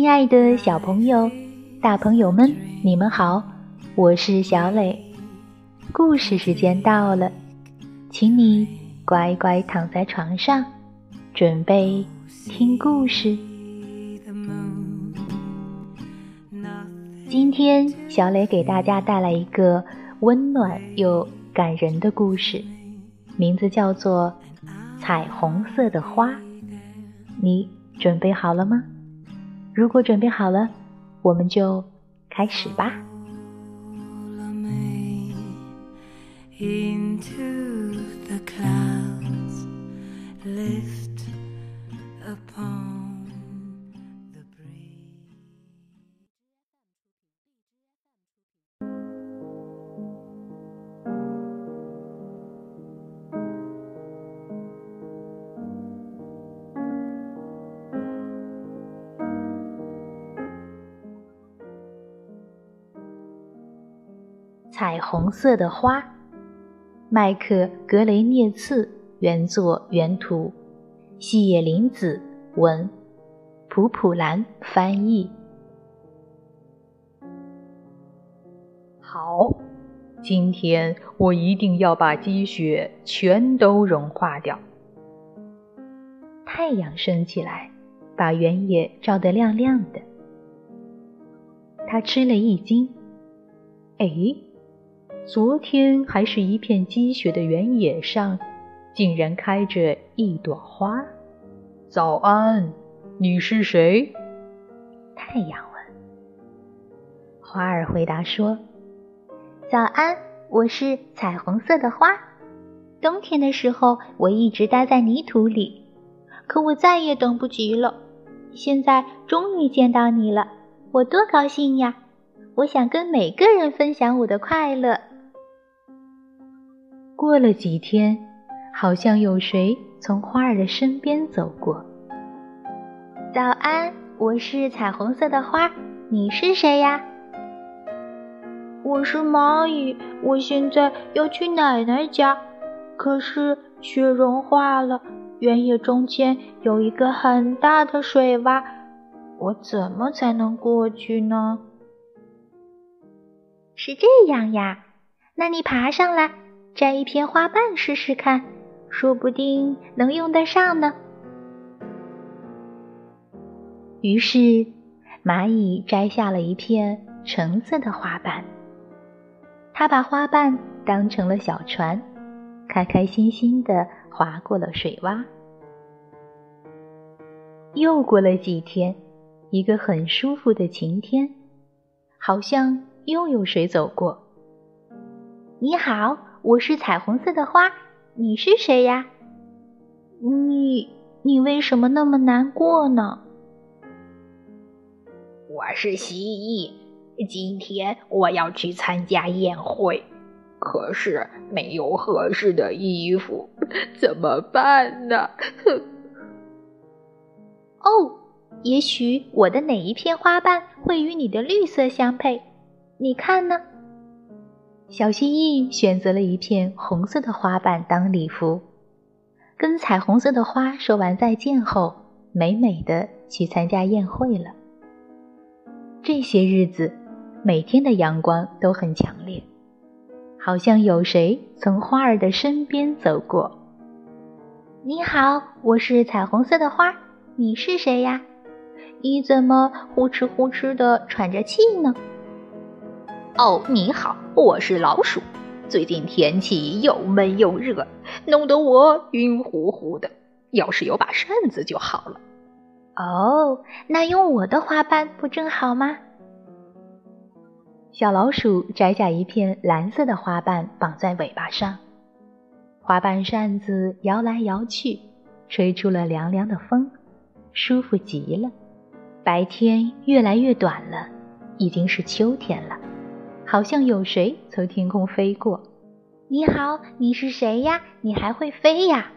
亲爱的小朋友、大朋友们，你们好，我是小磊。故事时间到了，请你乖乖躺在床上，准备听故事。今天，小磊给大家带来一个温暖又感人的故事，名字叫做《彩虹色的花》。你准备好了吗？如果准备好了，我们就开始吧。彩虹色的花，麦克·格雷涅茨原作原图，细野林子文，普普兰翻译。好，今天我一定要把积雪全都融化掉。太阳升起来，把原野照得亮亮的。他吃了一惊，哎！昨天还是一片积雪的原野上，竟然开着一朵花。早安，你是谁？太阳问。花儿回答说：“早安，我是彩虹色的花。冬天的时候，我一直待在泥土里，可我再也等不及了。现在终于见到你了，我多高兴呀！我想跟每个人分享我的快乐。”过了几天，好像有谁从花儿的身边走过。早安，我是彩虹色的花，你是谁呀？我是蚂蚁，我现在要去奶奶家，可是雪融化了，原野中间有一个很大的水洼，我怎么才能过去呢？是这样呀，那你爬上来。摘一片花瓣试试看，说不定能用得上呢。于是，蚂蚁摘下了一片橙色的花瓣，它把花瓣当成了小船，开开心心的划过了水洼。又过了几天，一个很舒服的晴天，好像又有谁走过。你好。我是彩虹色的花，你是谁呀？你你为什么那么难过呢？我是蜥蜴，今天我要去参加宴会，可是没有合适的衣服，怎么办呢？哦，也许我的哪一片花瓣会与你的绿色相配？你看呢？小蜥蜴选择了一片红色的花瓣当礼服，跟彩虹色的花说完再见后，美美的去参加宴会了。这些日子，每天的阳光都很强烈，好像有谁从花儿的身边走过。你好，我是彩虹色的花，你是谁呀？你怎么呼哧呼哧的喘着气呢？哦，你好，我是老鼠。最近天气又闷又热，弄得我晕乎乎的。要是有把扇子就好了。哦，那用我的花瓣不正好吗？小老鼠摘下一片蓝色的花瓣，绑在尾巴上。花瓣扇子摇来摇去，吹出了凉凉的风，舒服极了。白天越来越短了，已经是秋天了。好像有谁从天空飞过。你好，你是谁呀？你还会飞呀？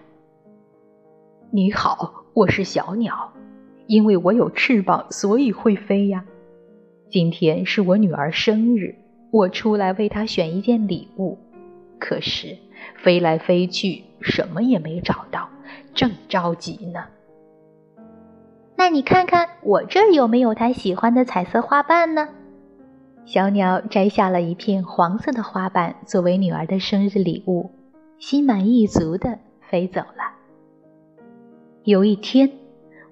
你好，我是小鸟，因为我有翅膀，所以会飞呀。今天是我女儿生日，我出来为她选一件礼物，可是飞来飞去，什么也没找到，正着急呢。那你看看我这儿有没有她喜欢的彩色花瓣呢？小鸟摘下了一片黄色的花瓣作为女儿的生日礼物，心满意足地飞走了。有一天，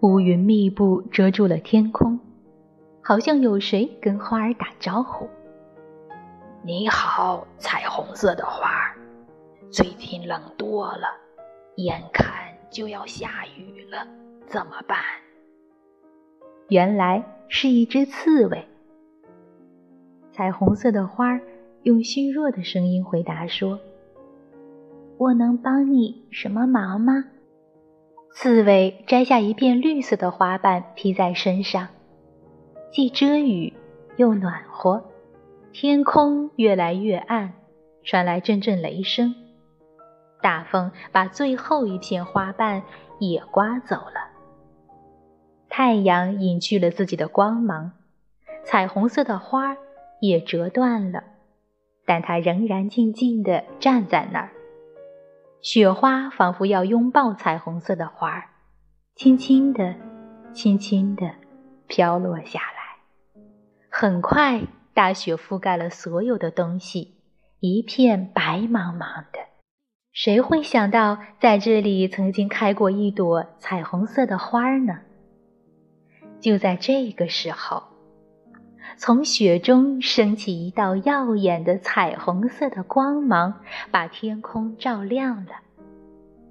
乌云密布，遮住了天空，好像有谁跟花儿打招呼：“你好，彩虹色的花儿，最近冷多了，眼看就要下雨了，怎么办？”原来是一只刺猬。彩虹色的花儿用虚弱的声音回答说：“我能帮你什么忙吗？”刺猬摘下一片绿色的花瓣披在身上，既遮雨又暖和。天空越来越暗，传来阵阵雷声，大风把最后一片花瓣也刮走了。太阳隐去了自己的光芒，彩虹色的花儿也折断了，但它仍然静静地站在那儿。雪花仿佛要拥抱彩虹色的花儿，轻轻地、轻轻地飘落下来。很快，大雪覆盖了所有的东西，一片白茫茫的。谁会想到，在这里曾经开过一朵彩虹色的花儿呢？就在这个时候，从雪中升起一道耀眼的彩虹色的光芒，把天空照亮了。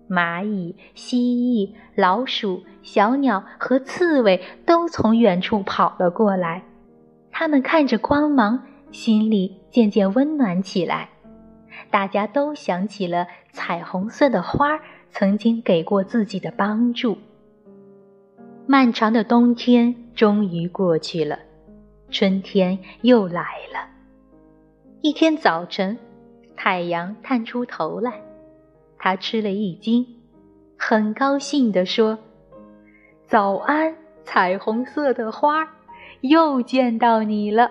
蚂蚁、蜥蜴、老鼠、小鸟和刺猬都从远处跑了过来，他们看着光芒，心里渐渐温暖起来。大家都想起了彩虹色的花曾经给过自己的帮助。漫长的冬天终于过去了，春天又来了。一天早晨，太阳探出头来，他吃了一惊，很高兴地说：“早安，彩虹色的花，又见到你了。”